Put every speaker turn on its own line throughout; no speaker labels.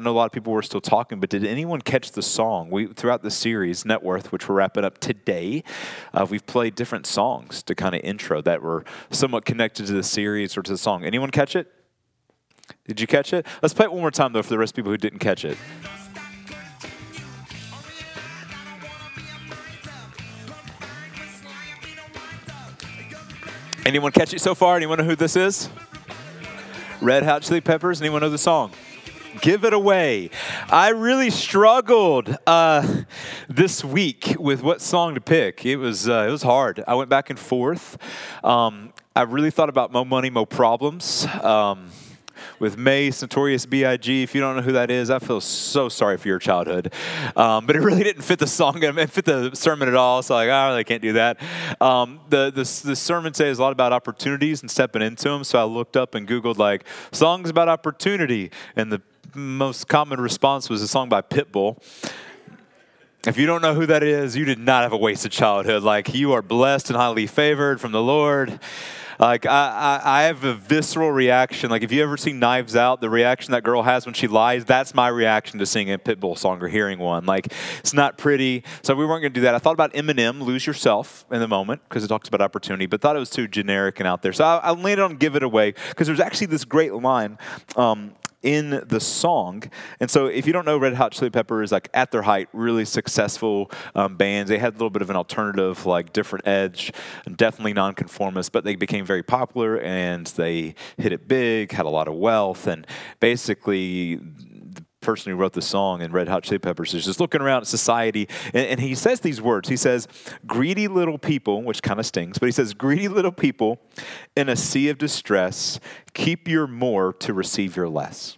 I know a lot of people were still talking, but did anyone catch the song? We throughout the series Net Worth, which we're wrapping up today, uh, we've played different songs to kind of intro that were somewhat connected to the series or to the song. Anyone catch it? Did you catch it? Let's play it one more time though for the rest of people who didn't catch it. Anyone catch it so far? Anyone know who this is? Red Hot Chili Peppers. Anyone know the song? Give it away. I really struggled uh, this week with what song to pick. It was uh, it was hard. I went back and forth. Um, I really thought about Mo Money, Mo Problems. Um, with Mase, Notorious B.I.G. If you don't know who that is, I feel so sorry for your childhood. Um, but it really didn't fit the song, it fit the sermon at all. So like, oh, I really can't do that. Um, the, the, the sermon says a lot about opportunities and stepping into them. So I looked up and Googled like songs about opportunity. And the most common response was a song by Pitbull. If you don't know who that is, you did not have a wasted childhood. Like you are blessed and highly favored from the Lord. Like I, I, I, have a visceral reaction. Like if you ever see Knives Out, the reaction that girl has when she lies, that's my reaction to seeing a Pitbull song or hearing one. Like it's not pretty. So we weren't going to do that. I thought about Eminem, "Lose Yourself" in the moment because it talks about opportunity, but thought it was too generic and out there. So I, I landed on "Give It Away" because there's actually this great line um, in the song. And so, if you don't know, Red Hot Chili Peppers, like at their height, really successful um, bands. They had a little bit of an alternative, like different edge, definitely nonconformist, but they became very popular and they hit it big, had a lot of wealth, and basically the person who wrote the song in Red Hot Chili Peppers is just looking around at society, and, and he says these words. He says, "Greedy little people," which kind of stings, but he says, "Greedy little people in a sea of distress, keep your more to receive your less."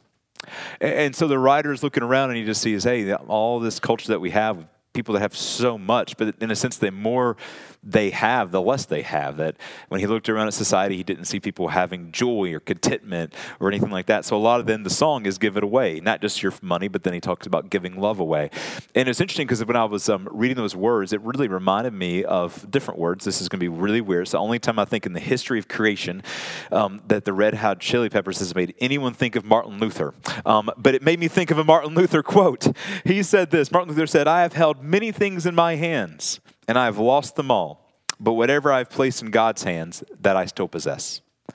And, so the writer is looking around, and he just sees, "Hey, all this culture that we have." People that have so much, but in a sense, the more they have, the less they have. That when he looked around at society, he didn't see people having joy or contentment or anything like that. So a lot of then the song is give it away, not just your money, but then he talks about giving love away. And it's interesting because when I was um, reading those words, it really reminded me of different words. This is going to be really weird. It's the only time I think in the history of creation um, that the Red Hot Chili Peppers has made anyone think of Martin Luther. Um, but it made me think of a Martin Luther quote. He said this Martin Luther said, I have held many things in my hands and I have lost them all. But whatever I've placed in God's hands, that I still possess. I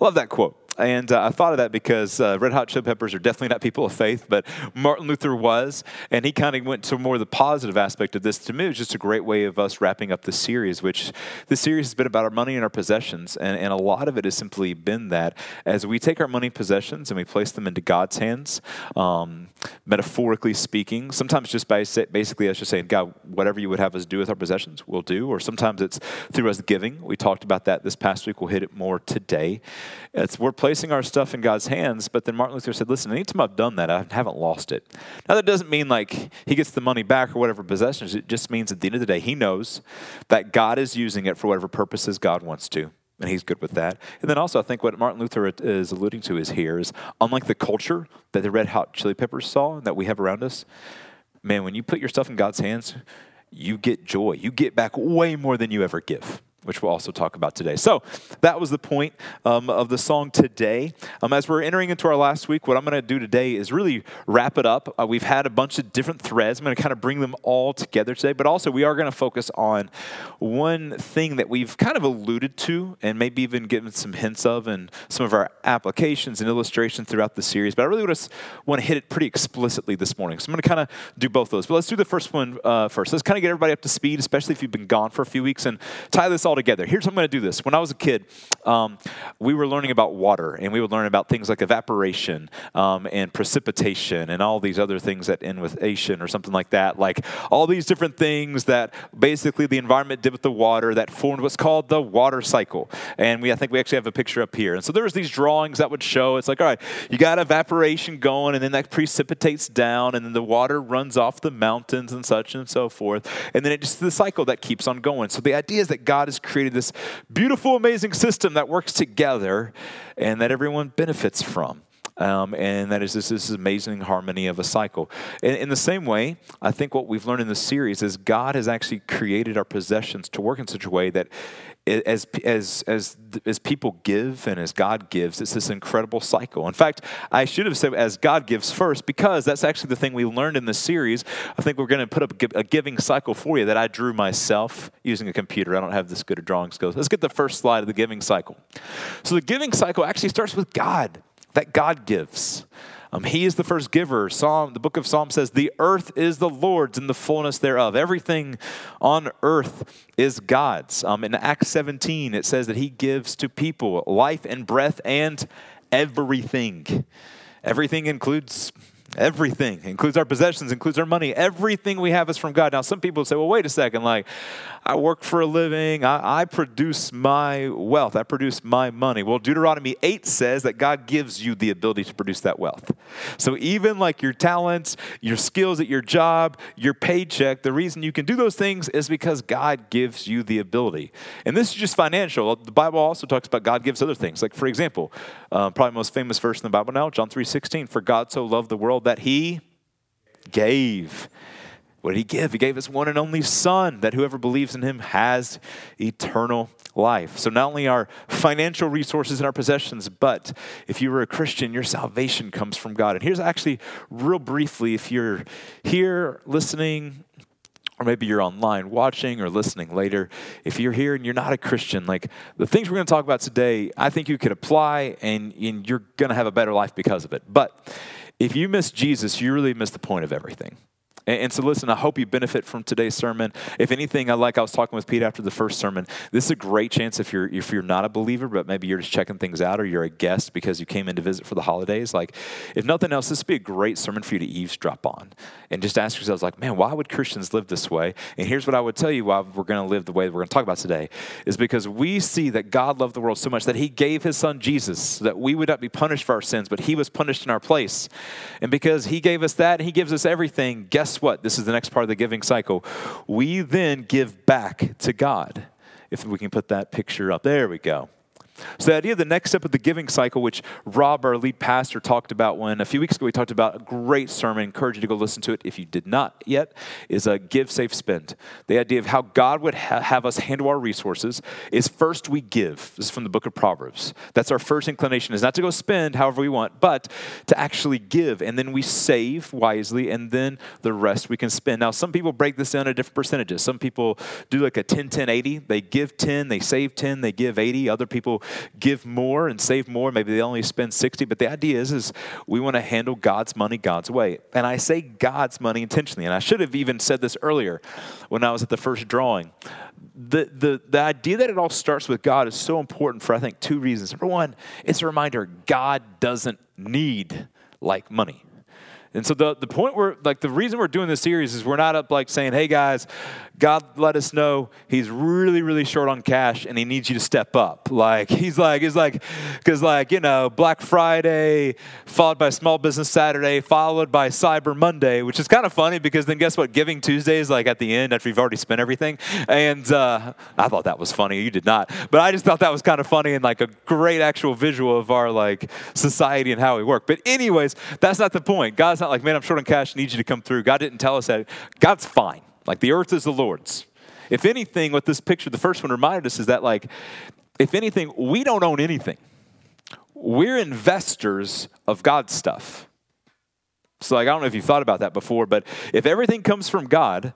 love that quote. And uh, I thought of that because uh, Red Hot Chili Peppers are definitely not people of faith, but Martin Luther was. And he kind of went to more the positive aspect of this. To me, it was just a great way of us wrapping up the series, which the series has been about our money and our possessions. And, and a lot of it has simply been that as we take our money possessions and we place them into God's hands, um, metaphorically speaking, sometimes just by basically us just saying, God, whatever you would have us do with our possessions, we'll do. Or sometimes it's through us giving. We talked about that this past week. We'll hit it more today. It's we're placing our stuff in God's hands, but then Martin Luther said, listen, anytime I've done that, I haven't lost it. Now, that doesn't mean like he gets the money back or whatever possessions. It just means at the end of the day, he knows that God is using it for whatever purposes God wants to. And he's good with that. And then also, I think what Martin Luther is alluding to is here is unlike the culture that the Red Hot Chili Peppers saw that we have around us, man, when you put your stuff in God's hands, you get joy. You get back way more than you ever give which we'll also talk about today. So that was the point um, of the song today. Um, as we're entering into our last week, what I'm going to do today is really wrap it up. Uh, we've had a bunch of different threads. I'm going to kind of bring them all together today, but also we are going to focus on one thing that we've kind of alluded to and maybe even given some hints of in some of our applications and illustrations throughout the series. But I really want to, want to hit it pretty explicitly this morning. So I'm going to kind of do both those. But let's do the first one uh, first. Let's kind of get everybody up to speed, especially if you've been gone for a few weeks, and tie this all together. Here's how I'm going to do this. When I was a kid, um, we were learning about water, and we would learn about things like evaporation um, and precipitation and all these other things that end with ation or something like that. Like all these different things that basically the environment did with the water that formed what's called the water cycle. And we, I think we actually have a picture up here. And so there's these drawings that would show it's like, all right, you got evaporation going, and then that precipitates down, and then the water runs off the mountains and such and so forth. And then it just the cycle that keeps on going. So the idea is that God created this beautiful, amazing system that works together and that everyone benefits from. Um, and that is this, this amazing harmony of a cycle. In, in the same way, I think what we've learned in this series is God has actually created our possessions to work in such a way that as, as, as, as people give and as God gives, it's this incredible cycle. In fact, I should have said as God gives first because that's actually the thing we learned in this series. I think we're going to put up a giving cycle for you that I drew myself using a computer. I don't have this good at drawing skills. Let's get the first slide of the giving cycle. So the giving cycle actually starts with God, that God gives. Um, he is the first giver. Psalm, the book of Psalm says, The earth is the Lord's and the fullness thereof. Everything on earth is God's. Um, in Acts 17, it says that He gives to people life and breath and everything. Everything includes Everything includes our possessions, includes our money. Everything we have is from God. Now, some people say, well, wait a second. Like, I work for a living. I, I, produce my wealth. I produce my money. Well, Deuteronomy 8 says that God gives you the ability to produce that wealth. So, even like your talents, your skills at your job, your paycheck, the reason you can do those things is because God gives you the ability. And this is just financial. The Bible also talks about God gives other things. Like, for example, uh, probably most famous verse in the Bible now, John 3 16, for God so loved the world that he gave. What did he give? He gave his one and only Son, that whoever believes in him has eternal life. So, not only our financial resources and our possessions, but if you were a Christian, your salvation comes from God. And here's actually, real briefly, if you're here listening, or maybe you're online watching or listening later. If you're here and you're not a Christian, like the things we're going to talk about today, I think you could apply and, and you're going to have a better life because of it. But if you miss Jesus, you really miss the point of everything. And, and, so, listen, I hope you benefit from today's sermon. If anything, I like I was talking with Pete after the first sermon. This is a great chance if you're if you're not a believer, but maybe you're just checking things out, or you're a guest because you came in to visit for the holidays. Like, if nothing else, this would be a great sermon for you to eavesdrop on and just ask yourselves, like, man, why would Christians live this way? And here's what I would tell you why we're going to live the way we're going to talk about today is because we see that God loved the world so much that He gave His Son Jesus so that we would not be punished for our sins, but He was punished in our place. And because He gave us that, He gives us everything. Guess what? This is the next part of the giving cycle. We then give back to God. If we can put that picture up. There we go. So, the idea of the next step of the giving cycle, which Rob, our lead pastor, talked about when a few weeks ago we talked about a great sermon. I encourage you to go listen to it if you did not yet, is a give, save, spend. The idea of how God would ha- have us handle our resources is first we give. This is from the book of Proverbs. That's our first inclination, is not to go spend however we want, but to actually give. And then we save wisely, and then the rest we can spend. Now, some people break this down to different percentages. Some people do like a 10, 10, 80. They give 10, they save 10, they give 80. Other people give more and save more. Maybe they only spend 60. But the idea is, is we want to handle God's money God's way. And I say God's money intentionally. And I should have even said this earlier when I was at the first drawing. The, the, the idea that it all starts with God is so important for, I think, two reasons. Number one, it's a reminder God doesn't need like money. And so the, the point where, like, the reason we're doing this series is we're not up like saying, hey guys, God let us know he's really, really short on cash and he needs you to step up. Like, he's like, he's like, because, like, you know, Black Friday, followed by Small Business Saturday, followed by Cyber Monday, which is kind of funny because then guess what? Giving Tuesday is like at the end after you've already spent everything. And uh, I thought that was funny. You did not. But I just thought that was kind of funny and like a great actual visual of our like society and how we work. But, anyways, that's not the point. God's not like, man, I'm short on cash, need you to come through. God didn't tell us that. God's fine. Like the earth is the Lord's. If anything, what this picture, the first one reminded us is that, like, if anything, we don't own anything. We're investors of God's stuff. So, like, I don't know if you've thought about that before, but if everything comes from God,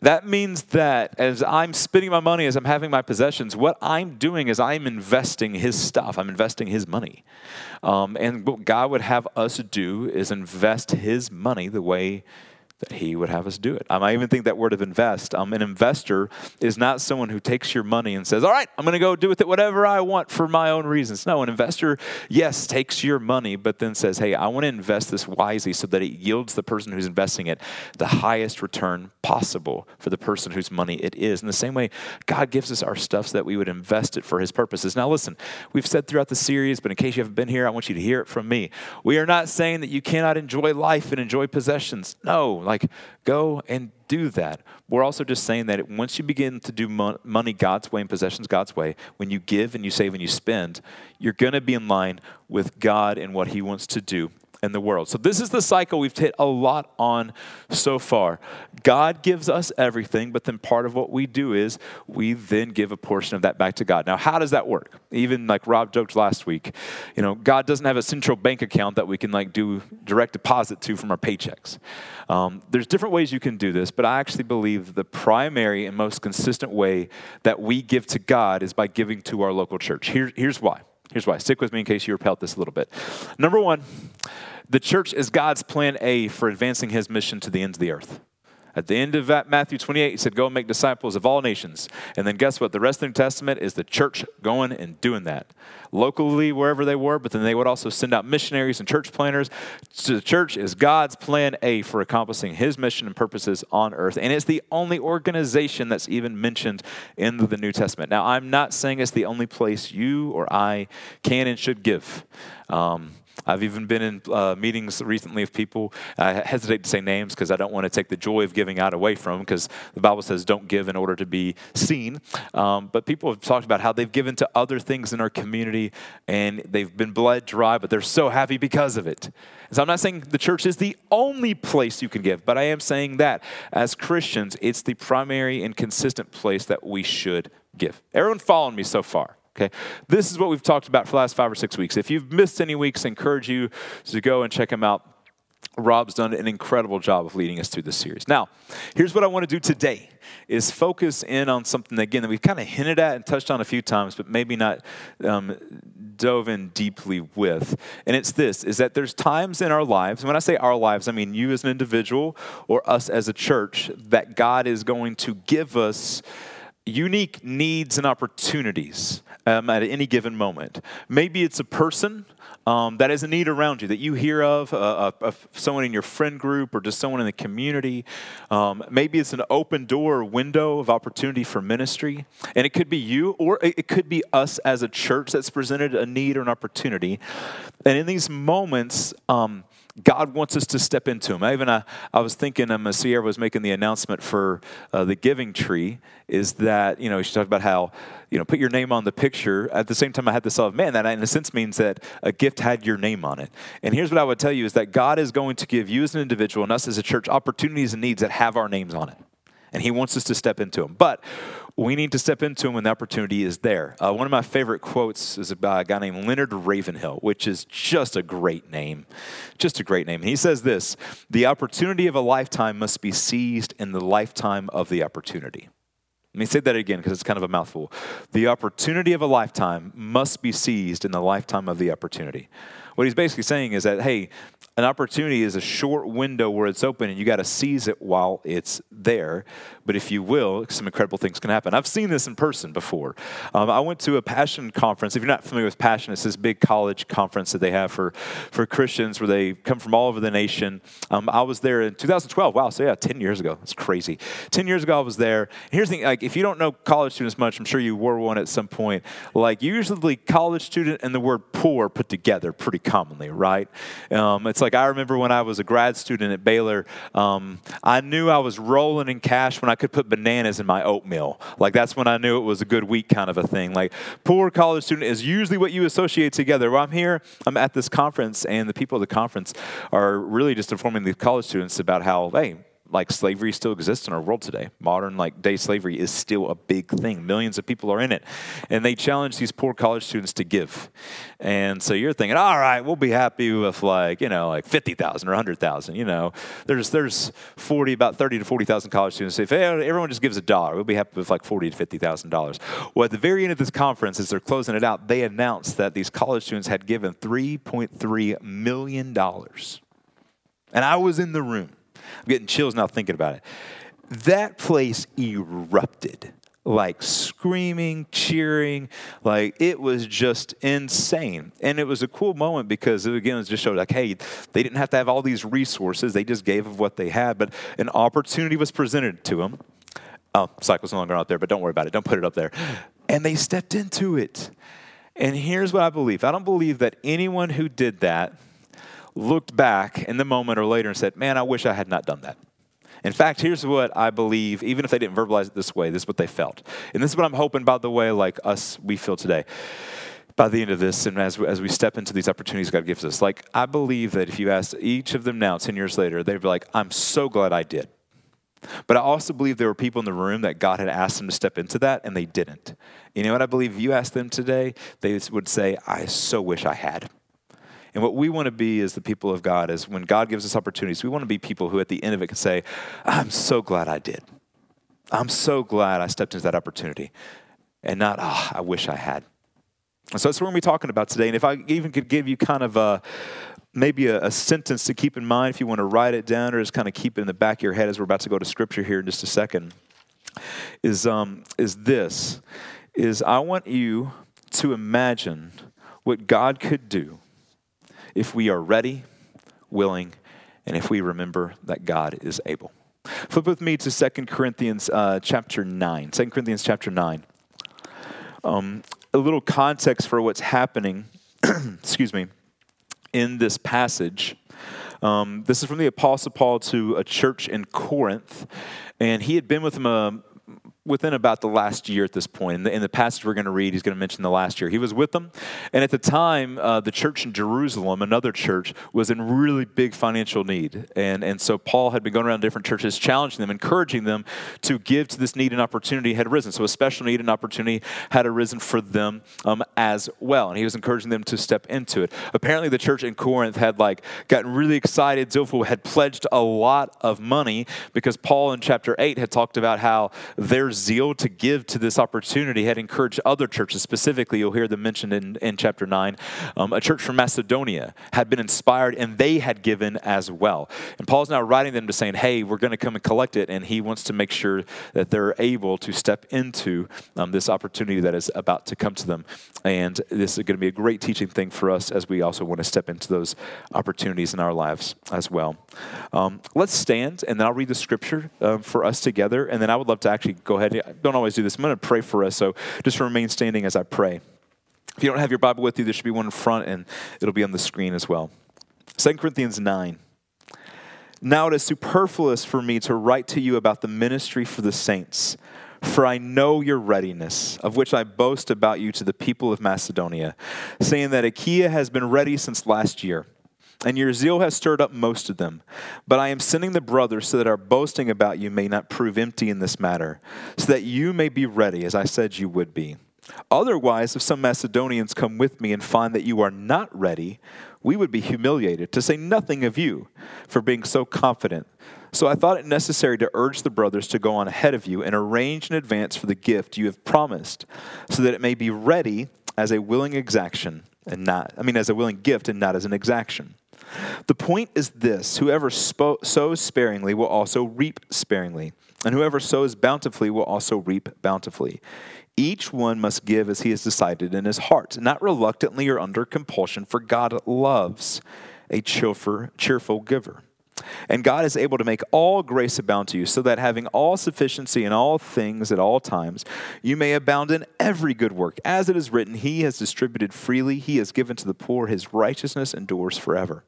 that means that as I'm spending my money, as I'm having my possessions, what I'm doing is I'm investing His stuff. I'm investing His money. Um, and what God would have us do is invest His money the way that he would have us do it. Um, I even think that word of invest, um, an investor is not someone who takes your money and says, All right, I'm going to go do with it whatever I want for my own reasons. No, an investor, yes, takes your money, but then says, Hey, I want to invest this wisely so that it yields the person who's investing it the highest return possible for the person whose money it is. In the same way, God gives us our stuff so that we would invest it for his purposes. Now, listen, we've said throughout the series, but in case you haven't been here, I want you to hear it from me. We are not saying that you cannot enjoy life and enjoy possessions. No, like go and do that. We're also just saying that once you begin to do money God's way and possessions God's way, when you give and you save and you spend, you're going to be in line with God and what He wants to do in the world. So, this is the cycle we've hit a lot on so far. God gives us everything, but then part of what we do is we then give a portion of that back to God. Now, how does that work? Even like Rob joked last week, you know, God doesn't have a central bank account that we can like do direct deposit to from our paychecks. Um, there's different ways you can do this, but I actually believe the primary and most consistent way that we give to God is by giving to our local church. Here, here's why. Here's why. Stick with me in case you repel this a little bit. Number one, the church is God's plan A for advancing his mission to the ends of the earth. At the end of Matthew 28, he said, Go and make disciples of all nations. And then guess what? The rest of the New Testament is the church going and doing that. Locally, wherever they were, but then they would also send out missionaries and church planners. So the church is God's plan A for accomplishing his mission and purposes on earth. And it's the only organization that's even mentioned in the New Testament. Now, I'm not saying it's the only place you or I can and should give. Um, I've even been in uh, meetings recently of people. I hesitate to say names because I don't want to take the joy of giving out away from because the Bible says don't give in order to be seen. Um, but people have talked about how they've given to other things in our community and they've been bled dry, but they're so happy because of it. So I'm not saying the church is the only place you can give, but I am saying that as Christians, it's the primary and consistent place that we should give. Everyone following me so far? Okay, this is what we've talked about for the last five or six weeks. If you've missed any weeks, I encourage you to go and check them out. Rob's done an incredible job of leading us through this series. Now, here's what I want to do today is focus in on something again that we've kind of hinted at and touched on a few times, but maybe not um, dove in deeply with. And it's this is that there's times in our lives, and when I say our lives, I mean you as an individual or us as a church, that God is going to give us unique needs and opportunities um, at any given moment. Maybe it's a person um, that is a need around you that you hear of, uh, of, someone in your friend group or just someone in the community. Um, maybe it's an open door or window of opportunity for ministry. And it could be you or it could be us as a church that's presented a need or an opportunity. And in these moments, um, God wants us to step into them. I even I, I was thinking, um, Sierra was making the announcement for uh, the giving tree, is that you know she talked about how you know put your name on the picture. At the same time, I had this thought of man, that in a sense means that a gift had your name on it. And here's what I would tell you: is that God is going to give you as an individual and us as a church opportunities and needs that have our names on it, and He wants us to step into them. But we need to step into them when the opportunity is there. Uh, one of my favorite quotes is by a guy named Leonard Ravenhill, which is just a great name. Just a great name. He says this The opportunity of a lifetime must be seized in the lifetime of the opportunity. Let me say that again because it's kind of a mouthful. The opportunity of a lifetime must be seized in the lifetime of the opportunity. What he's basically saying is that, hey, an opportunity is a short window where it's open and you got to seize it while it's there. But if you will, some incredible things can happen. I've seen this in person before. Um, I went to a Passion conference. If you're not familiar with Passion, it's this big college conference that they have for, for Christians where they come from all over the nation. Um, I was there in 2012. Wow, so yeah, 10 years ago. That's crazy. 10 years ago, I was there. And here's the thing like, if you don't know college students much, I'm sure you were one at some point. Like, usually, college student and the word poor put together pretty commonly, right? Um, it's like I remember when I was a grad student at Baylor, um, I knew I was rolling in cash when I could put bananas in my oatmeal. Like that's when I knew it was a good week kind of a thing. Like poor college student is usually what you associate together. Well, I'm here, I'm at this conference, and the people at the conference are really just informing the college students about how, hey, like slavery still exists in our world today. Modern like day slavery is still a big thing. Millions of people are in it. And they challenge these poor college students to give. And so you're thinking, all right, we'll be happy with like, you know, like 50,000 or 100,000, you know. There's there's 40 about 30 to 40,000 college students. If everyone just gives a dollar, we'll be happy with like 40 to 50,000 dollars. Well, at the very end of this conference as they're closing it out, they announced that these college students had given 3.3 million dollars. And I was in the room. I'm getting chills now thinking about it. That place erupted like screaming, cheering, like it was just insane. And it was a cool moment because it, again, it just showed like, hey, they didn't have to have all these resources. They just gave of what they had, but an opportunity was presented to them. Oh, cycle's no longer out there, but don't worry about it. Don't put it up there. And they stepped into it. And here's what I believe I don't believe that anyone who did that looked back in the moment or later and said, Man, I wish I had not done that. In fact, here's what I believe, even if they didn't verbalize it this way, this is what they felt. And this is what I'm hoping, by the way, like us, we feel today. By the end of this, and as, as we step into these opportunities God gives us, like I believe that if you ask each of them now, 10 years later, they'd be like, I'm so glad I did. But I also believe there were people in the room that God had asked them to step into that, and they didn't. You know what I believe? If you ask them today, they would say, I so wish I had. And what we want to be as the people of God is when God gives us opportunities, we want to be people who at the end of it can say, I'm so glad I did. I'm so glad I stepped into that opportunity. And not, oh, I wish I had. And so that's what we're going to be talking about today. And if I even could give you kind of a, maybe a, a, sentence to keep in mind if you want to write it down or just kind of keep it in the back of your head as we're about to go to scripture here in just a second, is, um, is this, is I want you to imagine what God could do if we are ready, willing, and if we remember that God is able. Flip with me to 2 Corinthians uh, chapter 9. 2 Corinthians chapter 9. Um, a little context for what's happening, excuse me, in this passage. Um, this is from the Apostle Paul to a church in Corinth, and he had been with them a, within about the last year at this point. In the, in the passage we're going to read, he's going to mention the last year. He was with them. And at the time, uh, the church in Jerusalem, another church, was in really big financial need. And, and so Paul had been going around different churches, challenging them, encouraging them to give to this need and opportunity had arisen. So a special need and opportunity had arisen for them um, as well. And he was encouraging them to step into it. Apparently, the church in Corinth had like gotten really excited. Zilpha had pledged a lot of money because Paul in chapter 8 had talked about how their zeal to give to this opportunity had encouraged other churches. Specifically, you'll hear them mentioned in, in chapter 9. Um, a church from Macedonia had been inspired and they had given as well. And Paul's now writing them to saying, hey, we're going to come and collect it. And he wants to make sure that they're able to step into um, this opportunity that is about to come to them. And this is going to be a great teaching thing for us as we also want to step into those opportunities in our lives as well. Um, let's stand and then I'll read the scripture uh, for us together. And then I would love to actually go ahead I don't always do this. I'm going to pray for us, so just remain standing as I pray. If you don't have your Bible with you, there should be one in front, and it'll be on the screen as well. 2 Corinthians 9. Now it is superfluous for me to write to you about the ministry for the saints, for I know your readiness, of which I boast about you to the people of Macedonia, saying that Achaia has been ready since last year and your zeal has stirred up most of them. But I am sending the brothers so that our boasting about you may not prove empty in this matter, so that you may be ready, as I said you would be. Otherwise, if some Macedonians come with me and find that you are not ready, we would be humiliated, to say nothing of you, for being so confident. So I thought it necessary to urge the brothers to go on ahead of you and arrange in advance for the gift you have promised, so that it may be ready as a willing exaction and not, I mean, as a willing gift and not as an exaction. The point is this whoever spo- sows sparingly will also reap sparingly, and whoever sows bountifully will also reap bountifully. Each one must give as he has decided in his heart, not reluctantly or under compulsion, for God loves a cheerful giver. And God is able to make all grace abound to you, so that having all sufficiency in all things at all times, you may abound in every good work. As it is written, He has distributed freely, He has given to the poor, His righteousness endures forever.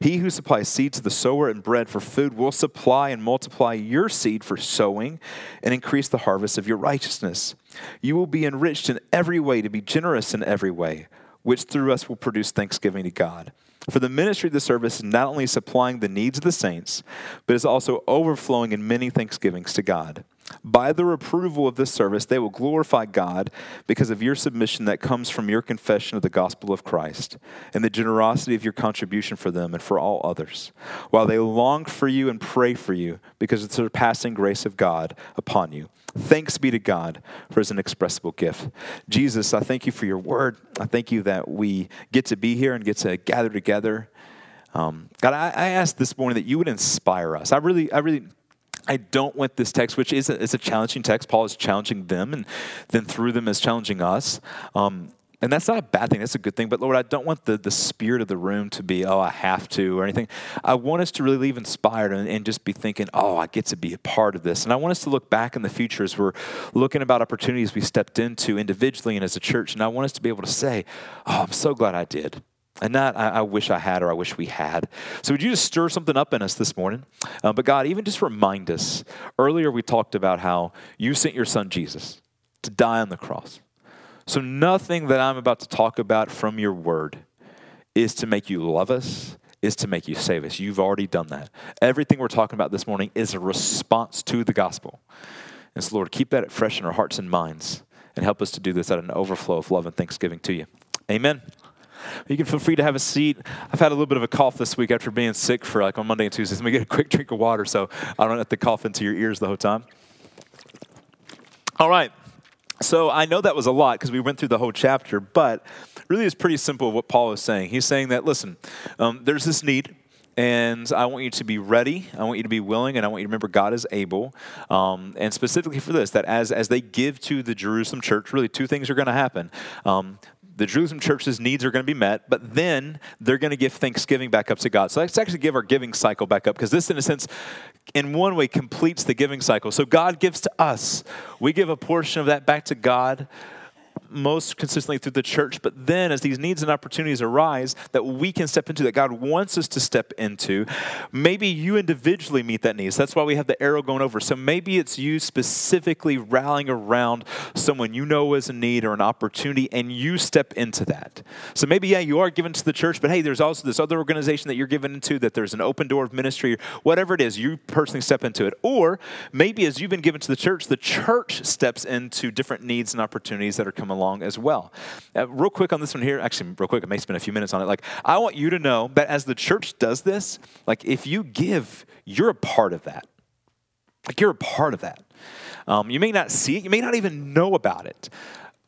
He who supplies seed to the sower and bread for food will supply and multiply your seed for sowing and increase the harvest of your righteousness. You will be enriched in every way to be generous in every way, which through us will produce thanksgiving to God. For the ministry of the service is not only supplying the needs of the saints, but is also overflowing in many thanksgivings to God. By the approval of this service, they will glorify God because of your submission that comes from your confession of the gospel of Christ and the generosity of your contribution for them and for all others, while they long for you and pray for you because of the surpassing grace of God upon you. Thanks be to God for his inexpressible gift. Jesus, I thank you for your word. I thank you that we get to be here and get to gather together. Um, God, I, I ask this morning that you would inspire us. I really, I really I don't want this text, which is a, is a challenging text. Paul is challenging them, and then through them is challenging us. Um, and that's not a bad thing, that's a good thing. But Lord, I don't want the, the spirit of the room to be, oh, I have to, or anything. I want us to really leave inspired and, and, just be thinking, oh, I get to be a part of this. And I want us to look back in the future as we're looking about opportunities we stepped into individually and as a church. And I want us to be able to say, oh, I'm so glad I did. And that I, I, wish I had or I wish we had. So, would you just stir something up in us this morning? Uh, but, God, even just remind us. Earlier, we talked about how you sent your son Jesus to die on the cross. So, nothing that I'm about to talk about from your word is to make you love us, is to make you save us. You've already done that. Everything we're talking about this morning is a response to the gospel. And so, Lord, keep that fresh in our hearts and minds and help us to do this out of an overflow of love and thanksgiving to you. Amen. You can feel free to have a seat. I've had a little bit of a cough this week after being sick for like on Monday and Tuesdays. Let me get a quick drink of water so I don't have to cough into your ears the whole time. All right. So I know that was a lot because we went through the whole chapter, but really it's pretty simple what Paul is saying. He's saying that, listen, um, there's this need and I want you to be ready. I want you to be willing, and I want you to remember God is able. Um, and specifically for this, that as as they give to the Jerusalem church, really two things are going to happen. Um, the Jerusalem church's needs are going to be met, but then they're going to give thanksgiving back up to God. So let's actually give our giving cycle back up because this, in a sense, in one way, completes the giving cycle. So God gives to us, we give a portion of that back to God most consistently through the church, but then as these needs and opportunities arise that we can step into, that God wants us to step into, maybe you individually meet that need. So that's why we have the arrow going over. So maybe it's you specifically rallying around someone you know is in need or an opportunity, and you step into that. So maybe, yeah, you are given to the church, but hey, there's also this other organization that you're given into, that there's an open door of ministry, whatever it is, you personally step into it. Or maybe as you've been given to the church, the church steps into different needs and opportunities that are coming along as well. Uh, real quick on this one here, actually, real quick, I may spend a few minutes on it. Like, I want you to know that as the church does this, like, if you give, you're a part of that. Like, you're a part of that. Um, you may not see it, you may not even know about it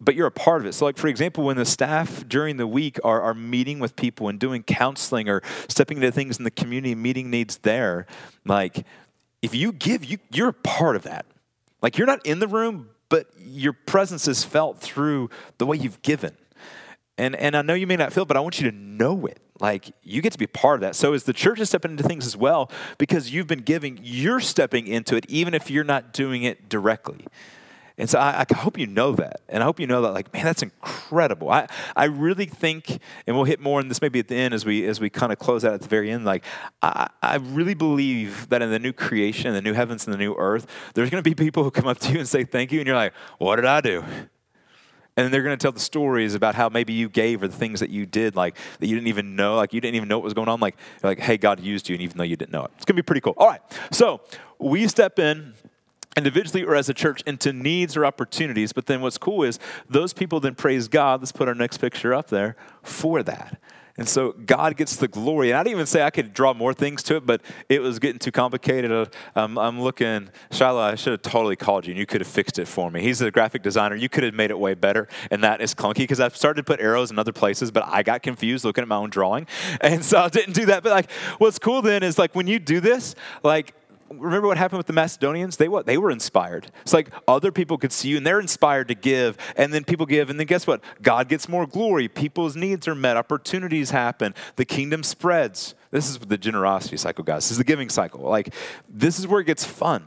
but you're a part of it. So, like for example, when the staff during the week are, are meeting with people and doing counseling or stepping into things in the community, meeting needs there, like if you give, you you're a part of that. Like you're not in the room, but your presence is felt through the way you've given. And, and I know you may not feel, but I want you to know it. Like you get to be part of that. So as the church is stepping into things as well, because you've been giving, you're stepping into it, even if you're not doing it directly. And so I, I, hope you know that. And I hope you know that, like, man, that's incredible. I, I really think, and we'll hit more on this maybe at the end as we as we kind of close out at the very end, like, I, I really believe that in the new creation, the new heavens and the new earth, there's gonna be people who come up to you and say thank you, and you're like, what did I do? And they're going to tell the stories about how maybe you gave or the things that you did, like that you didn't even know, like you didn't even know what was going on. Like, like hey, God used you, and even though you didn't know it, it's going to be pretty cool. All right, so we step in individually or as a church into needs or opportunities. But then what's cool is those people then praise God. Let's put our next picture up there for that. And so God gets the glory. And I didn't even say I could draw more things to it, but it was getting too complicated. Uh, um, I'm looking, Shiloh, I should have totally called you and you could have fixed it for me. He's a graphic designer. You could have made it way better. And that is clunky because I've started to put arrows in other places, but I got confused looking at my own drawing. And so I didn't do that. But like, what's cool then is like when you do this, like remember what happened with the Macedonians? They what? They were inspired. It's like other people could see you and they're inspired to give, and then people give, and then guess what? God gets more glory. People's needs are met. Opportunities happen. The kingdom spreads. This is the generosity cycle, guys. This is the giving cycle. Like this is where it gets fun.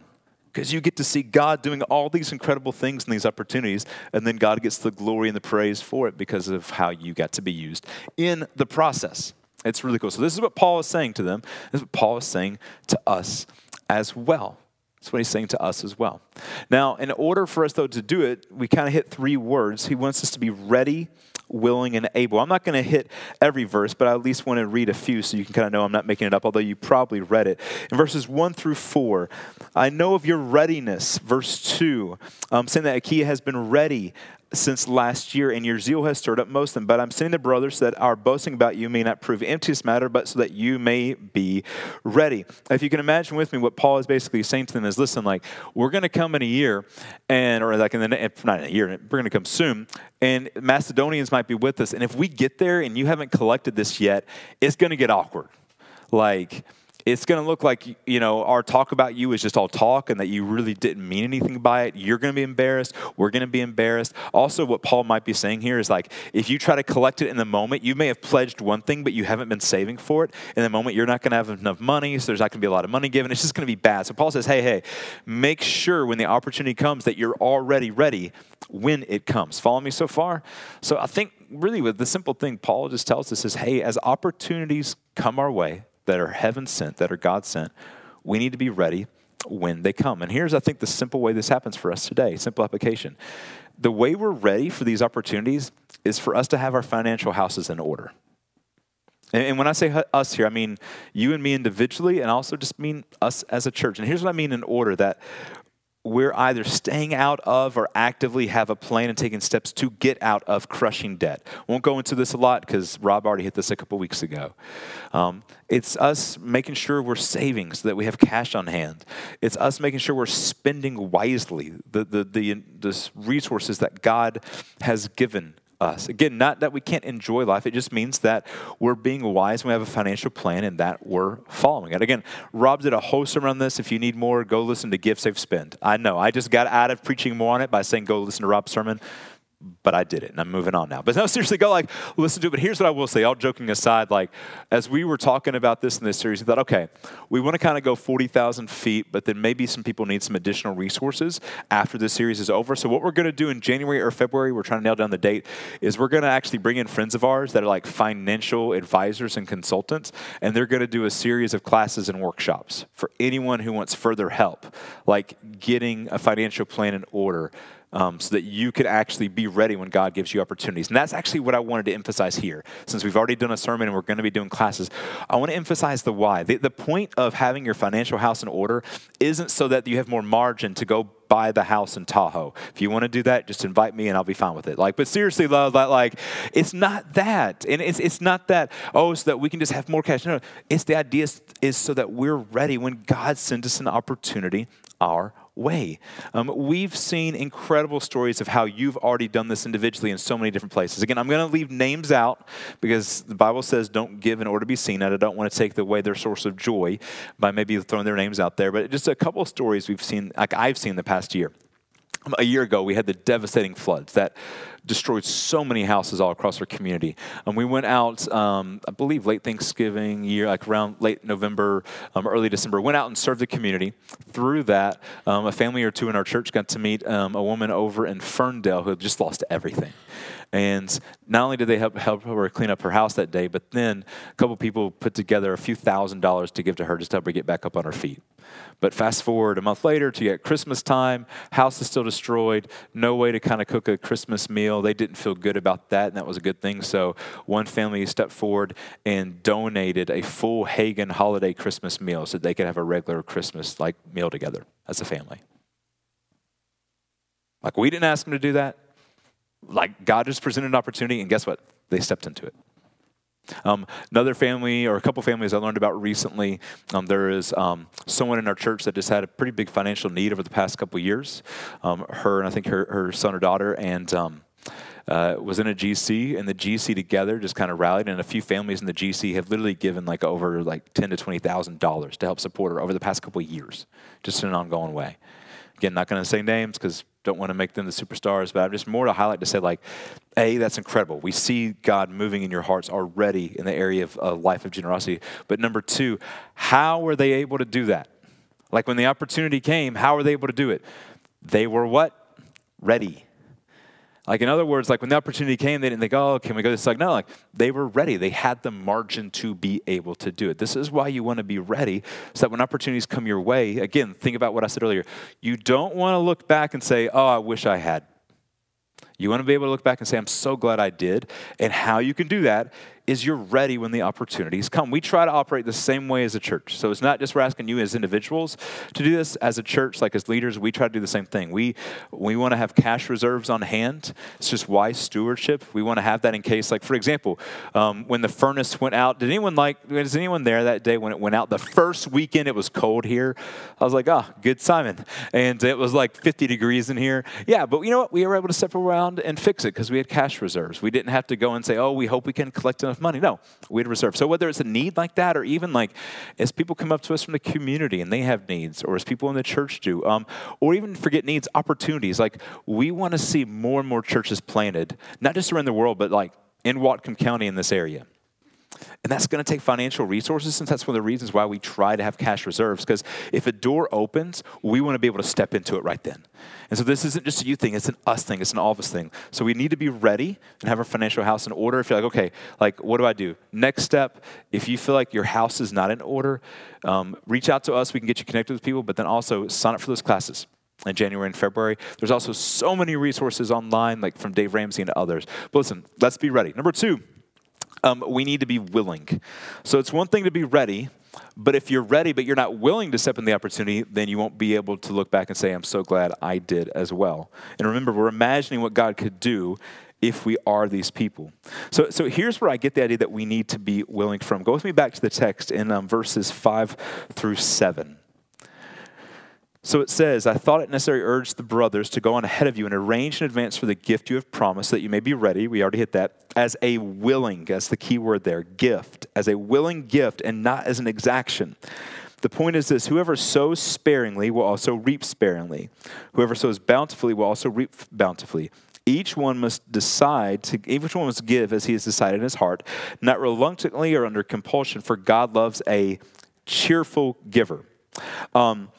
Because you get to see God doing all these incredible things and these opportunities, and then God gets the glory and the praise for it because of how you got to be used in the process. It's really cool. So, this is what Paul is saying to them. This is what Paul is saying to us as well. That's what he's saying to us as well. Now, in order for us, though, to do it, we kind of hit three words. He wants us to be ready, willing, and able. I'm not going to hit every verse, but I at least want to read a few so you can kind of know I'm not making it up, although you probably read it. In verses 1 through 4, I know of your readiness. Verse 2, um, saying that Achaia has been ready since last year, and your zeal has stirred up most of them. But I'm sending the brothers that our boasting about you may not prove empty matter, but so that you may be ready. If you can imagine with me, what Paul is basically saying to them is, listen, like we're going to come in a year, and or like in the not in a year, we're going to come soon, and Macedonians might be with us, and if we get there and you haven't collected this yet, it's going to get awkward, like it's going to look like you know our talk about you is just all talk and that you really didn't mean anything by it. You're going to be embarrassed. We're going to be embarrassed. Also what paul might be saying here is like if you try to collect it in the moment you may have pledged one thing but you haven't been saving for it. In the moment you're not going to have enough money so there's not going to be a lot of money given. It's just going to be bad. So paul says hey hey make sure when the opportunity comes that you're already ready when it comes. Follow me so far? So i think really, with the simple thing, Paul just tells us is hey, as opportunities come our way that are heaven sent, that are God sent, we need to be ready when they come. And here's, I think, the simple way this happens for us today simple application. The way we're ready for these opportunities is for us to have our financial houses in order. And when I say us here, I mean you and me individually, and also just mean us as a church. And here's what I mean in order that we're either staying out of or actively have a plan and taking steps to get out of crushing debt. Won't go into this a lot because Rob already hit this a couple weeks ago. Um, it's us making sure we're saving so that we have cash on hand. It's us making sure we're spending wisely the, the, the, the resources that God has given us. Again, not that we can't enjoy life, it just means that we're being wise and we have a financial plan and that we're following it. Again, Rob did a whole sermon on this. If you need more, go listen to Give, Save, Spend. I know, I just got out of preaching more on it by saying go listen to Rob's sermon but I did it and I'm moving on now. But no, seriously, go like listen to it. But here's what I will say, all joking aside, like as we were talking about this in this series, we thought, okay, we want to kind of go 40,000 feet, but then maybe some people need some additional resources after this series is over. So what we're going to do in January or February, we're trying to nail down the date, is we're going to actually bring in friends of ours that are like financial advisors and consultants, and they're going to do a series of classes and workshops for anyone who wants further help, like getting a financial plan in order um, so that you could actually be ready when God gives you opportunities. And that's actually what I wanted to emphasize here. Since we've already done a sermon and we're going to be doing classes, I want to emphasize the why. The, the point of having your financial house in order isn't so that you have more margin to go buy the house in Tahoe. If you want to do that, just invite me and I'll be fine with it. Like, but seriously, love like it's not that. And it's it's not that, oh, so that we can just have more cash. No, no. It's the idea is, is so that we're ready when God sends us an opportunity our way. Um, we've seen incredible stories of how you've already done this individually in so many different places. Again, I'm going to leave names out because the Bible says don't give in order to be seen, and I don't want to take away their source of joy by maybe throwing their names out there. But just a couple of stories we've seen, like I've seen the past year. A year ago, we had the devastating floods that destroyed so many houses all across our community. And we went out, um, I believe, late Thanksgiving year, like around late November, um, early December. Went out and served the community. Through that, um, a family or two in our church got to meet um, a woman over in Ferndale who had just lost everything. And not only did they help, help her clean up her house that day, but then a couple people put together a few thousand dollars to give to her just to help her get back up on her feet. But fast forward a month later to get Christmas time, house is still destroyed, no way to kind of cook a Christmas meal. They didn't feel good about that, and that was a good thing. So one family stepped forward and donated a full Haggen holiday Christmas meal so they could have a regular Christmas like meal together as a family. Like we didn't ask them to do that. Like God just presented an opportunity, and guess what? They stepped into it. Um, another family, or a couple families I learned about recently, um, there is um, someone in our church that just had a pretty big financial need over the past couple years. Um, her and I think her, her son or daughter, and um, uh, was in a GC, and the GC together just kind of rallied, and a few families in the GC have literally given like over like ten to twenty thousand dollars to help support her over the past couple years, just in an ongoing way. Again, not going to say names because don't want to make them the superstars, but I'm just more to highlight to say, like, A, that's incredible. We see God moving in your hearts already in the area of a life of generosity. But number two, how were they able to do that? Like when the opportunity came, how were they able to do it? They were what? Ready. Like, in other words, like when the opportunity came, they didn't think, oh, can we go this? Like, no, like they were ready. They had the margin to be able to do it. This is why you want to be ready so that when opportunities come your way, again, think about what I said earlier. You don't want to look back and say, oh, I wish I had. You want to be able to look back and say, I'm so glad I did. And how you can do that is you're ready when the opportunities come. We try to operate the same way as a church. So it's not just we're asking you as individuals to do this. As a church, like as leaders, we try to do the same thing. We we want to have cash reserves on hand. It's just wise stewardship. We want to have that in case, like for example, um, when the furnace went out. Did anyone like? Was anyone there that day when it went out? The first weekend it was cold here. I was like, oh, good Simon. And it was like 50 degrees in here. Yeah, but you know what? We were able to step around and fix it because we had cash reserves. We didn't have to go and say, oh, we hope we can collect enough enough money. No, we had reserve. So whether it's a need like that, or even like as people come up to us from the community and they have needs, or as people in the church do, um, or even forget needs, opportunities. Like we want to see more and more churches planted, not just around the world, but like in Whatcom County in this area. And that's going to take financial resources, since that's one of the reasons why we try to have cash reserves. Because if a door opens, we want to be able to step into it right then. And so this isn't just a you thing, it's an us thing, it's an all of us thing. So we need to be ready and have our financial house in order. If you're like, okay, like, what do I do? Next step, if you feel like your house is not in order, um, reach out to us. We can get you connected with people, but then also sign up for those classes in January and February. There's also so many resources online, like from Dave Ramsey and others. But listen, let's be ready. Number two, um, we need to be willing. So it's one thing to be ready, but if you're ready, but you're not willing to step in the opportunity, then you won't be able to look back and say, I'm so glad I did as well. And remember, we're imagining what God could do if we are these people. So, so here's where I get the idea that we need to be willing from. Go with me back to the text in um, verses 5 through 7. So it says, I thought it necessary to urge the brothers to go on ahead of you and arrange in advance for the gift you have promised, that you may be ready. We already hit that. As a willing, that's the key word there, gift. As a willing gift and not as an exaction. The point is this whoever sows sparingly will also reap sparingly. Whoever sows bountifully will also reap bountifully. Each one must decide to each one must give as he has decided in his heart, not reluctantly or under compulsion, for God loves a cheerful giver. Um,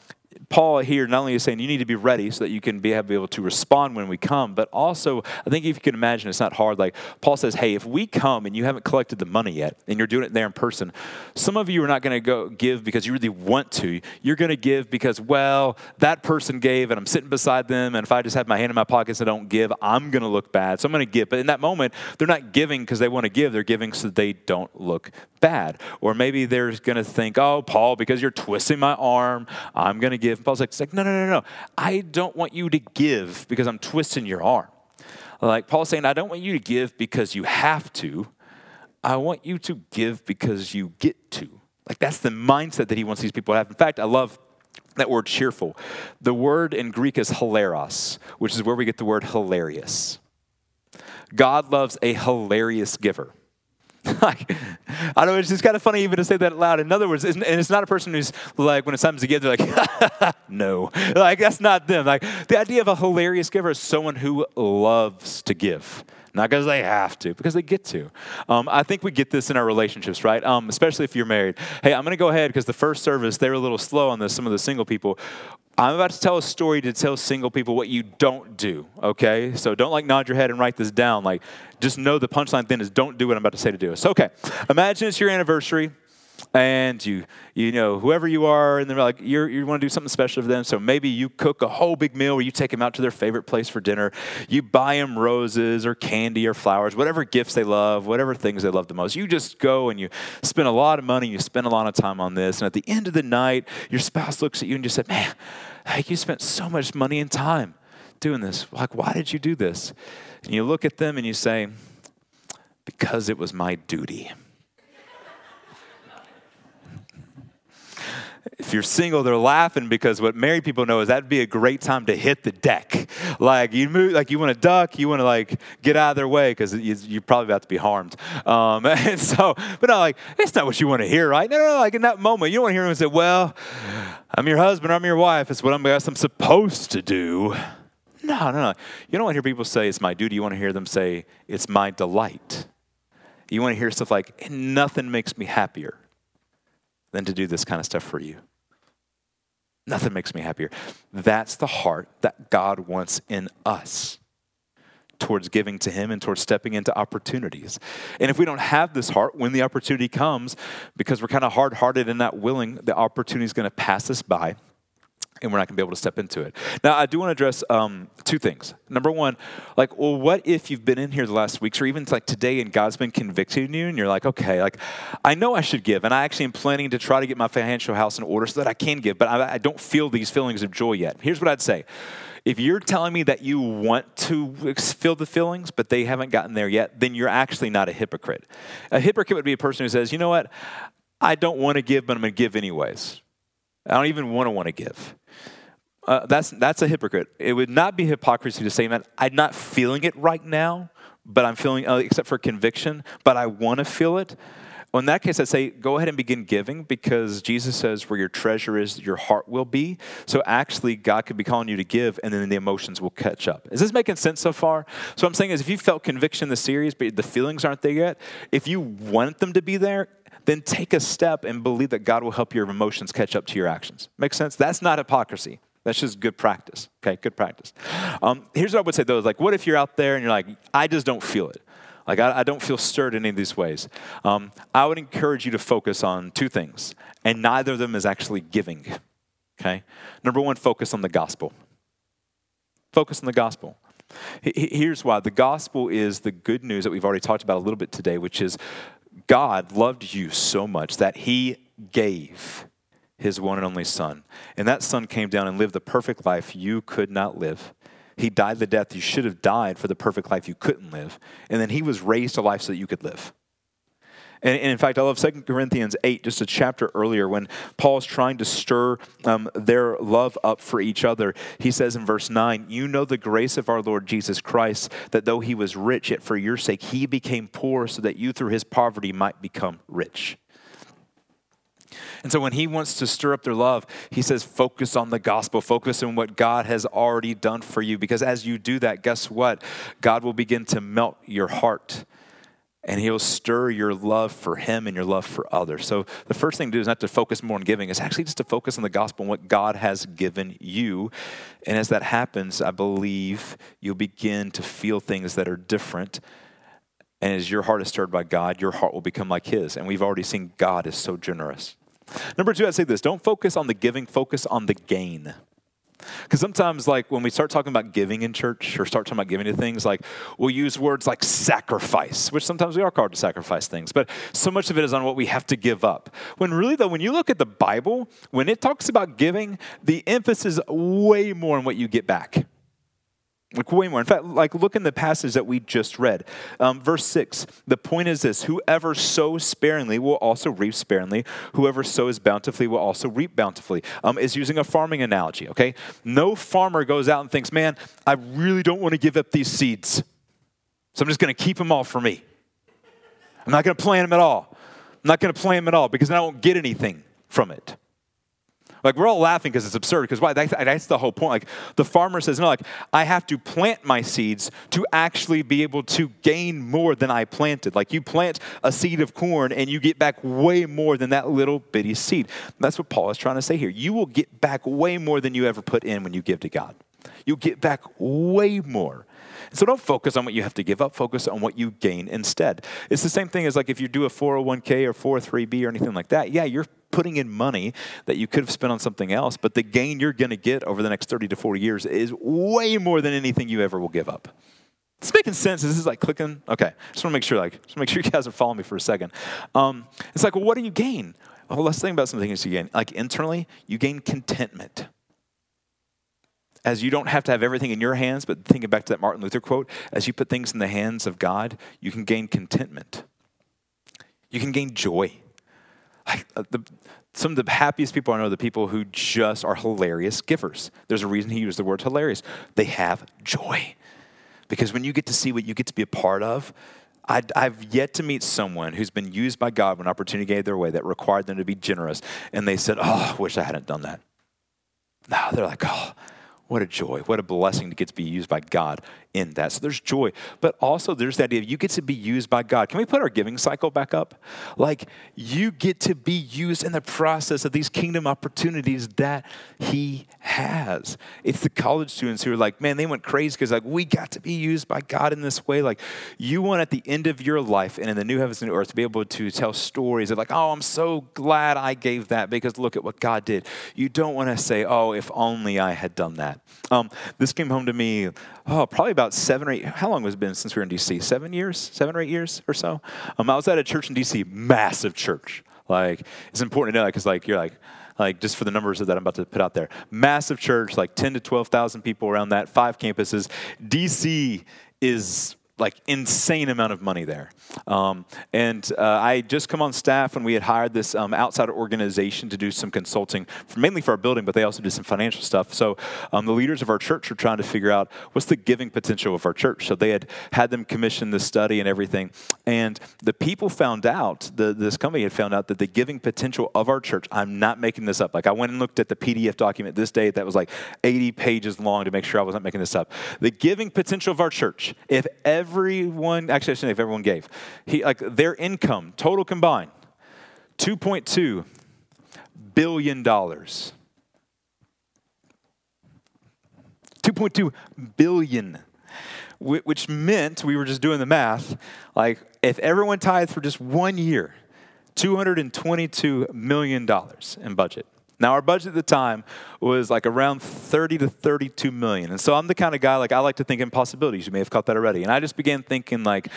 Paul here not only is saying you need to be ready so that you can be able to respond when we come, but also I think if you can imagine, it's not hard. Like Paul says, hey, if we come and you haven't collected the money yet, and you're doing it there in person, some of you are not going to go give because you really want to. You're going to give because well, that person gave, and I'm sitting beside them, and if I just have my hand in my pockets and don't give, I'm going to look bad. So I'm going to give. But in that moment, they're not giving because they want to give. They're giving so they don't look bad. Or maybe they're going to think, oh, Paul, because you're twisting my arm, I'm going to give. Paul's like, like, no, no, no, no. I don't want you to give because I'm twisting your arm. Like Paul's saying, I don't want you to give because you have to. I want you to give because you get to. Like that's the mindset that he wants these people to have. In fact, I love that word cheerful. The word in Greek is hilaros, which is where we get the word hilarious. God loves a hilarious giver. like, I don't know, it's just kind of funny even to say that loud. In other words, and it's not a person who's like, when it's time to give, they're like, no. Like, that's not them. Like, the idea of a hilarious giver is someone who loves to give. Not because they have to, because they get to. Um, I think we get this in our relationships, right? Um, especially if you're married. Hey, I'm going to go ahead because the first service, they were a little slow on this, some of the single people. I'm about to tell a story to tell single people what you don't do, okay? So don't like nod your head and write this down. Like, just know the punchline then is don't do what I'm about to say to do. So, okay, imagine it's your anniversary and you you know whoever you are and they're like you you want to do something special for them. So maybe you cook a whole big meal where you take them out to their favorite place for dinner. You buy them roses or candy or flowers whatever gifts they love whatever things they love the most. You just go and you spend a lot of money you spend a lot of time on this and at the end of the night your spouse looks at you and just said man hey, you spent so much money and time doing this. Like why did you do this? And you look at them and you say because it was my duty if you're single, they're laughing because what married people know is that'd be a great time to hit the deck. Like you move, like you want to duck, you want to like get out of their way because you're probably about to be harmed. Um, and so, but no, like it's not what you want to hear, right? No, no, no. Like in that moment, you don't want to hear them say, "Well, I'm your husband, I'm your wife. It's what I'm, I'm supposed to do." No, no, no. You don't want to hear people say it's my duty. You want to hear them say it's my delight. You want to hear stuff like, "Nothing makes me happier." Than to do this kind of stuff for you. Nothing makes me happier. That's the heart that God wants in us towards giving to Him and towards stepping into opportunities. And if we don't have this heart when the opportunity comes, because we're kind of hard hearted and not willing, the opportunity is going to pass us by and we're not going to be able to step into it. Now, I do want to address um, two things. Number one, like, well, what if you've been in here the last weeks or even like today and God's been convicting you and you're like, okay, like, I know I should give and I actually am planning to try to get my financial house in order so that I can give, but I, I don't feel these feelings of joy yet. Here's what I'd say. If you're telling me that you want to feel the feelings, but they haven't gotten there yet, then you're actually not a hypocrite. A hypocrite would be a person who says, you know what, I don't want to give, but I'm going to give anyways. I don't even want to want to give. Uh, that's, that's a hypocrite. It would not be hypocrisy to say, man, I'm not feeling it right now, but I'm feeling, uh, except for conviction, but I want to feel it. Well, in that case, I'd say go ahead and begin giving because Jesus says where your treasure is, your heart will be. So actually, God could be calling you to give, and then the emotions will catch up. Is this making sense so far? So, what I'm saying is if you felt conviction in the series, but the feelings aren't there yet, if you want them to be there, then take a step and believe that God will help your emotions catch up to your actions. Make sense? That's not hypocrisy. That's just good practice. Okay, good practice. Um, here's what I would say though: is like, what if you're out there and you're like, I just don't feel it. Like, I, I don't feel stirred in any of these ways. Um, I would encourage you to focus on two things, and neither of them is actually giving. Okay? Number one, focus on the gospel. Focus on the gospel. Here's why the gospel is the good news that we've already talked about a little bit today, which is God loved you so much that he gave his one and only son. And that son came down and lived the perfect life you could not live. He died the death you should have died for the perfect life you couldn't live. And then he was raised to life so that you could live. And, and in fact, I love 2 Corinthians 8, just a chapter earlier, when Paul is trying to stir um, their love up for each other. He says in verse 9, You know the grace of our Lord Jesus Christ, that though he was rich, yet for your sake he became poor, so that you through his poverty might become rich. And so when he wants to stir up their love, he says, focus on the gospel, focus on what God has already done for you. Because as you do that, guess what? God will begin to melt your heart and he'll stir your love for him and your love for others. So the first thing to do is not to focus more on giving, it's actually just to focus on the gospel and what God has given you. And as that happens, I believe you'll begin to feel things that are different. And as your heart is stirred by God, your heart will become like his. And we've already seen God is so generous. Number two, I'd say this don't focus on the giving, focus on the gain. Because sometimes, like when we start talking about giving in church or start talking about giving to things, like we'll use words like sacrifice, which sometimes we are called to sacrifice things, but so much of it is on what we have to give up. When really, though, when you look at the Bible, when it talks about giving, the emphasis is way more on what you get back. Way more. In fact, like look in the passage that we just read. Um, verse 6. The point is this whoever sows sparingly will also reap sparingly. Whoever sows bountifully will also reap bountifully. Um, is using a farming analogy, okay? No farmer goes out and thinks, man, I really don't want to give up these seeds. So I'm just going to keep them all for me. I'm not going to plant them at all. I'm not going to plant them at all because then I won't get anything from it. Like we're all laughing because it's absurd. Because why? That's, that's the whole point. Like the farmer says, no, like I have to plant my seeds to actually be able to gain more than I planted. Like you plant a seed of corn and you get back way more than that little bitty seed. That's what Paul is trying to say here. You will get back way more than you ever put in when you give to God. You'll get back way more. So don't focus on what you have to give up, focus on what you gain instead. It's the same thing as like if you do a 401k or 403b or anything like that. Yeah, you're putting in money that you could have spent on something else, but the gain you're going to get over the next 30 to 40 years is way more than anything you ever will give up. It's making sense. This is like clicking. Okay, just want to make sure, like, just make sure you guys are following me for a second. Um, it's like, well, what do you gain? Well, let's think about some things you gain. Like internally, you gain contentment as you don't have to have everything in your hands, but thinking back to that Martin Luther quote, as you put things in the hands of God, you can gain contentment. You can gain joy. Like uh, the, some of the happiest people I know are the people who just are hilarious givers. There's a reason he used the word hilarious. They have joy. Because when you get to see what you get to be a part of, i have yet to meet someone who's been used by God when opportunity gave their way that required them to be generous, and they said, "Oh, I wish I hadn't done that." No, they're like, "Oh, what a joy. What a blessing to get to be used by God in that. So there's joy. But also there's the idea you get to be used by God. Can we put our giving cycle back up? Like you get to be used in the process of these kingdom opportunities that He has. It's the college students who are like, man, they went crazy because like we got to be used by God in this way. Like you want at the end of your life and in the new heavens and new earth to be able to tell stories of like, oh, I'm so glad I gave that because look at what God did. You don't want to say, oh, if only I had done that. Um, this came home to me, oh, probably about seven or eight. How long has it been since we were in DC? Seven years, seven or eight years or so. Um, I was at a church in DC, massive church. Like it's important to know that because like you're like like just for the numbers that I'm about to put out there. Massive church, like 10 to 12,000 people around that, five campuses. DC is like insane amount of money there. Um, and uh, I had just come on staff when we had hired this um, outside organization to do some consulting, for, mainly for our building, but they also did some financial stuff. So um, the leaders of our church were trying to figure out what's the giving potential of our church. So they had had them commission this study and everything. And the people found out, the, this company had found out that the giving potential of our church, I'm not making this up. Like I went and looked at the PDF document this day that was like 80 pages long to make sure I wasn't making this up. The giving potential of our church, if ever everyone, actually, I shouldn't say if everyone gave. He, like their income, total combined, $2.2 billion. $2.2 billion, which meant we were just doing the math. Like, if everyone tithed for just one year, $222 million in budget. Now, our budget at the time was like around 30 to 32 million. And so I'm the kind of guy, like, I like to think in possibilities. You may have caught that already. And I just began thinking, like,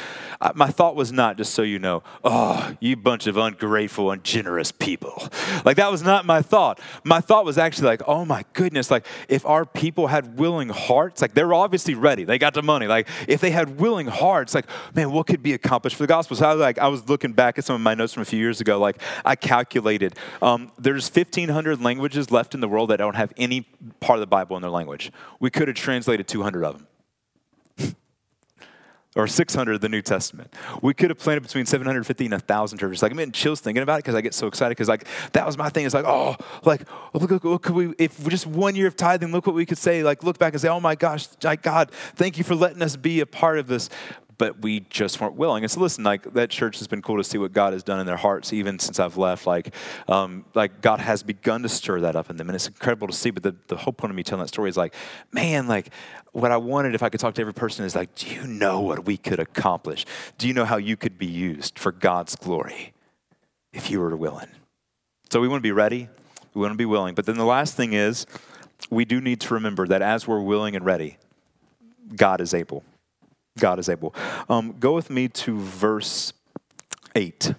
my thought was not, just so you know, oh, you bunch of ungrateful, ungenerous people. Like, that was not my thought. My thought was actually like, oh my goodness, like, if our people had willing hearts, like, they were obviously ready. They got the money. Like, if they had willing hearts, like, man, what could be accomplished for the gospel? So I was like, I was looking back at some of my notes from a few years ago. Like, I calculated um, there's 1,500 languages left in the world that don't have any part of the Bible in their language. We could have translated 200 of them. or 600 of the New Testament. We could have planted between 750 and 1,000 churches. Like, I'm getting chills thinking about it because I get so excited because, like, that was my thing. It's like, oh, like, oh, look, look, look, could we, if just one year of tithing, look what we could say. Like, look back and say, oh my gosh, God, thank you for letting us be a part of this but we just weren't willing. And so, listen, like that church has been cool to see what God has done in their hearts, even since I've left. Like, um, like God has begun to stir that up in them, and it's incredible to see. But the, the whole point of me telling that story is like, man, like what I wanted, if I could talk to every person, is like, do you know what we could accomplish? Do you know how you could be used for God's glory if you were willing? So we want to be ready. We want to be willing. But then the last thing is, we do need to remember that as we're willing and ready, God is able. God is able. Um, go with me to verse 8.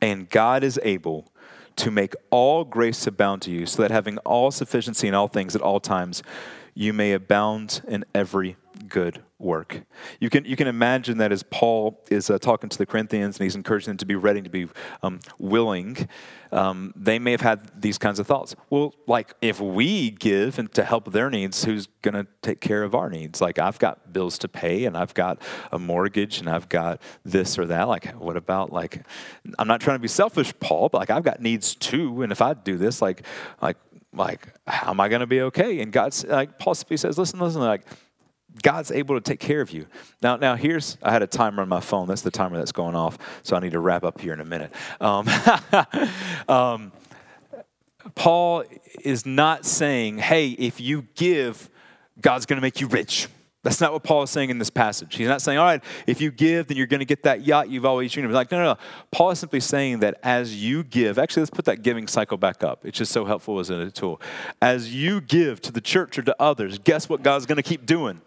And God is able to make all grace abound to you, so that having all sufficiency in all things at all times, you may abound in every good work. You can, you can imagine that as Paul is uh, talking to the Corinthians and he's encouraging them to be ready, to be um, willing, um, they may have had these kinds of thoughts. Well, like if we give and to help their needs, who's going to take care of our needs? Like I've got bills to pay and I've got a mortgage and I've got this or that. Like what about like, I'm not trying to be selfish, Paul, but like I've got needs too. And if I do this, like, like, like, how am I going to be okay? And God's like Paul says, listen, listen, like God's able to take care of you. Now, now here's I had a timer on my phone. That's the timer that's going off. So I need to wrap up here in a minute. Um, um, Paul is not saying, "Hey, if you give, God's going to make you rich." That's not what Paul is saying in this passage. He's not saying, all right, if you give, then you're going to get that yacht you've always dreamed of. Like, no, no, no. Paul is simply saying that as you give, actually, let's put that giving cycle back up. It's just so helpful as a tool. As you give to the church or to others, guess what God's going to keep doing?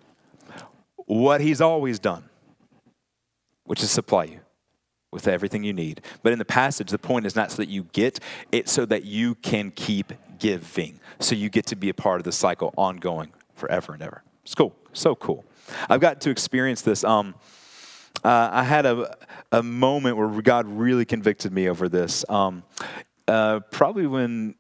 What he's always done, which is supply you with everything you need. But in the passage, the point is not so that you get, it's so that you can keep giving. So you get to be a part of the cycle ongoing forever and ever. It's cool. So cool. I've got to experience this. Um, uh, I had a, a moment where God really convicted me over this. Um, uh, probably when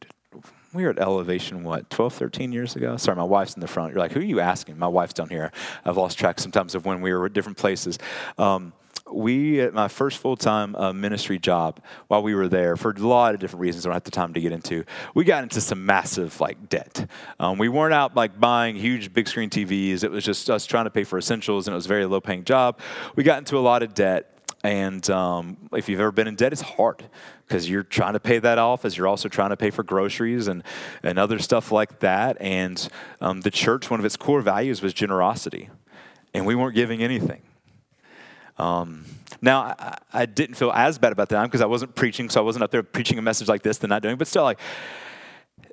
we were at Elevation, what, 12, 13 years ago? Sorry, my wife's in the front. You're like, who are you asking? My wife's down here. I've lost track sometimes of when we were at different places. Um, we, at my first full time uh, ministry job, while we were there, for a lot of different reasons I don't have the time to get into, we got into some massive like debt. Um, we weren't out like buying huge big screen TVs. It was just us trying to pay for essentials, and it was a very low paying job. We got into a lot of debt. And um, if you've ever been in debt, it's hard because you're trying to pay that off as you're also trying to pay for groceries and, and other stuff like that. And um, the church, one of its core values was generosity, and we weren't giving anything. Um, now, I, I, didn't feel as bad about that because I wasn't preaching, so I wasn't up there preaching a message like this and not doing. But still, like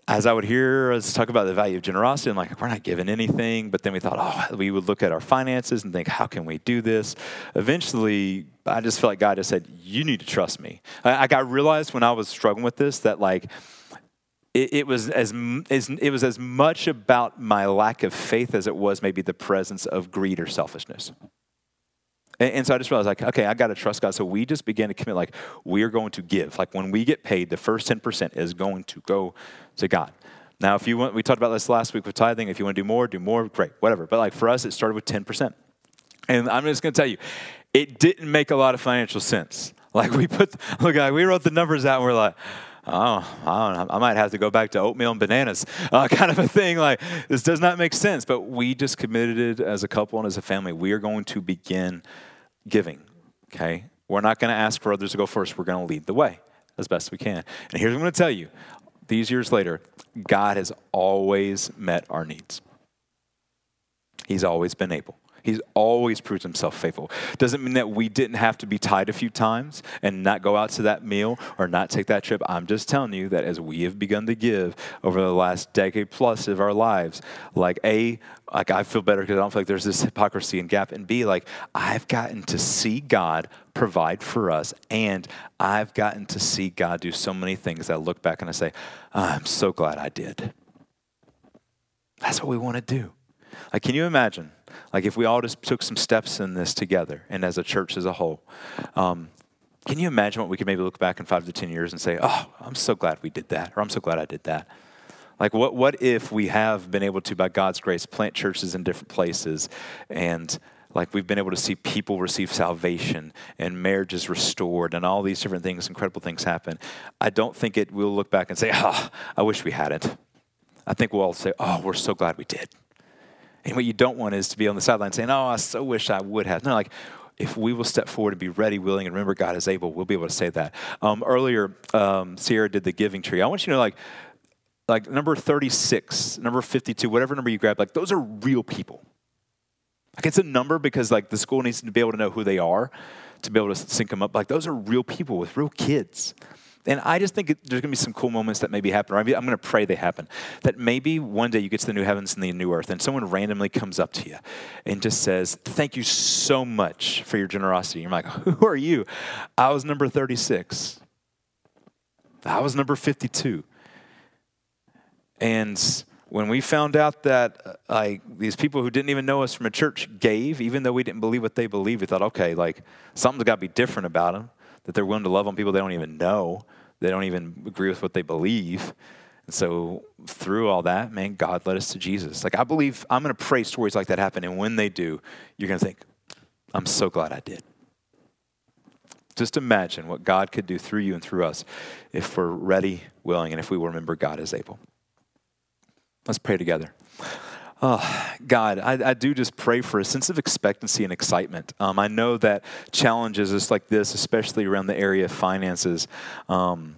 as I would hear us talk about the value of generosity, I'm like, we're not giving anything. But then we thought, oh, we would look at our finances and think, how can we do this? Eventually, I just felt like God just said, you need to trust me. I, I realized when I was struggling with this that like, it, it was as, as it was as much about my lack of faith as it was maybe the presence of greed or selfishness. And, so I just realized, like, okay, I got to trust God. So we just began to commit, like, we are going to give. Like, when we get paid, the first 10% is going to go to God. Now, if you want, we talked about this last week with tithing. If you want to do more, do more, great, whatever. But like for us, it started with 10%. And I'm just going to tell you, it didn't make a lot of financial sense. Like we put, look, like we wrote the numbers out and we're like, oh, I, I might have to go back to oatmeal and bananas, uh, kind of a thing. Like, this does not make sense. But we just committed it as a couple and as a family. We are going to begin giving, okay? We're not going to ask for others to go first. We're going to lead the way as best we can. And here's what I'm going to tell you these years later, God has always met our needs. He's always been able. He's always proved himself faithful. Doesn't mean that we didn't have to be tied a few times and not go out to that meal or not take that trip. I'm just telling you that as we have begun to give over the last decade plus of our lives, like A, like I feel better because I don't feel like there's this hypocrisy and gap. And B, like I've gotten to see God provide for us. And I've gotten to see God do so many things that I look back and I say, I'm so glad I did. That's what we want to do. Like, can you imagine? Like, if we all just took some steps in this together and as a church as a whole, um, can you imagine what we could maybe look back in five to 10 years and say, oh, I'm so glad we did that, or I'm so glad I did that? Like, what, what if we have been able to, by God's grace, plant churches in different places and like we've been able to see people receive salvation and marriages restored and all these different things, incredible things happen. I don't think it we'll look back and say, oh, I wish we hadn't. I think we'll all say, oh, we're so glad we did. And what you don't want is to be on the sideline saying, oh, I so wish I would have. No, like, if we will step forward and be ready, willing, and remember God is able, we'll be able to say that. Um, earlier, um, Sierra did the giving tree. I want you to know, like, like number 36, number 52, whatever number you grab, like those are real people. Like it's a number because like the school needs to be able to know who they are to be able to sync them up. Like those are real people with real kids. And I just think there's going to be some cool moments that maybe happen, or I'm going to pray they happen. That maybe one day you get to the new heavens and the new earth, and someone randomly comes up to you and just says, Thank you so much for your generosity. You're like, Who are you? I was number 36. I was number 52. And when we found out that uh, like these people who didn't even know us from a church gave, even though we didn't believe what they believed, we thought, okay, like something's got to be different about them. That they're willing to love on people they don't even know, they don't even agree with what they believe. And so through all that, man, God led us to Jesus. Like I believe I'm going to pray stories like that happen, and when they do, you're going to think, I'm so glad I did. Just imagine what God could do through you and through us if we're ready, willing, and if we remember God is able. Let's pray together. Oh, God, I, I, do just pray for a sense of expectancy and excitement. Um, I know that challenges just like this, especially around the area of finances, um,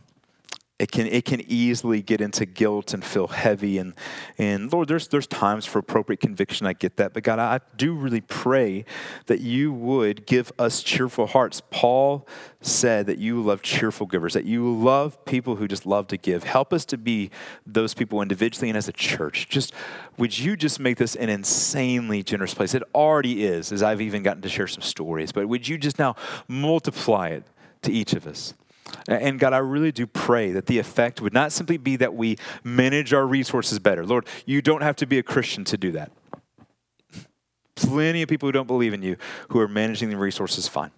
it can it can easily get into guilt and feel heavy. And and Lord there's there's times for appropriate conviction. I get that. But God I do really pray that you would give us cheerful hearts. Paul said that you love cheerful givers that you love people who just love to give. Help us to be those people individually and as a church. Just would you just make this an insanely generous place? It already is as I've even gotten to share some stories but would you just now multiply it to each of us and God, I really do pray that the effect would not simply be that we manage our resources better. Lord, you don't have to be a Christian to do that. Plenty of people who don't believe in you who are managing the resources fine.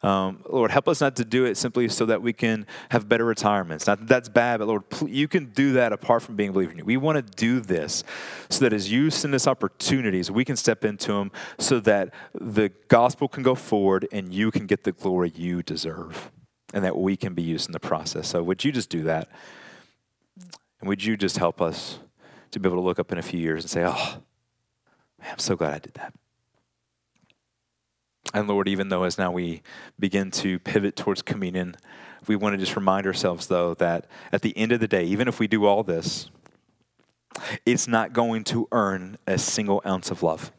Um, Lord, help us not to do it simply so that we can have better retirements. Not that that's bad, but Lord, you can do that apart from being believing in you. We want to do this so that as you send us opportunities, we can step into them so that the gospel can go forward and you can get the glory you deserve and that we can be used in the process. So, would you just do that? And would you just help us to be able to look up in a few years and say, oh, man, I'm so glad I did that. And Lord, even though as now we begin to pivot towards communion, we want to just remind ourselves, though, that at the end of the day, even if we do all this, it's not going to earn a single ounce of love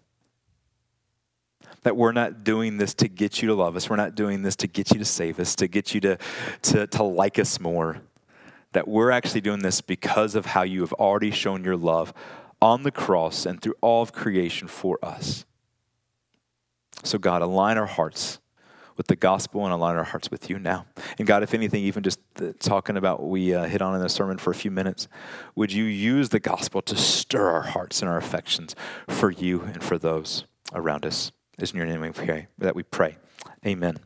that we're not doing this to get you to love us. We're not doing this to get you to save us, to get you to, to, to like us more. That we're actually doing this because of how you have already shown your love on the cross and through all of creation for us. So, God, align our hearts with the gospel and align our hearts with you now. And God, if anything, even just talking about what we uh, hit on in the sermon for a few minutes, would you use the gospel to stir our hearts and our affections for you and for those around us? It's in your name we pray, that we pray. Amen.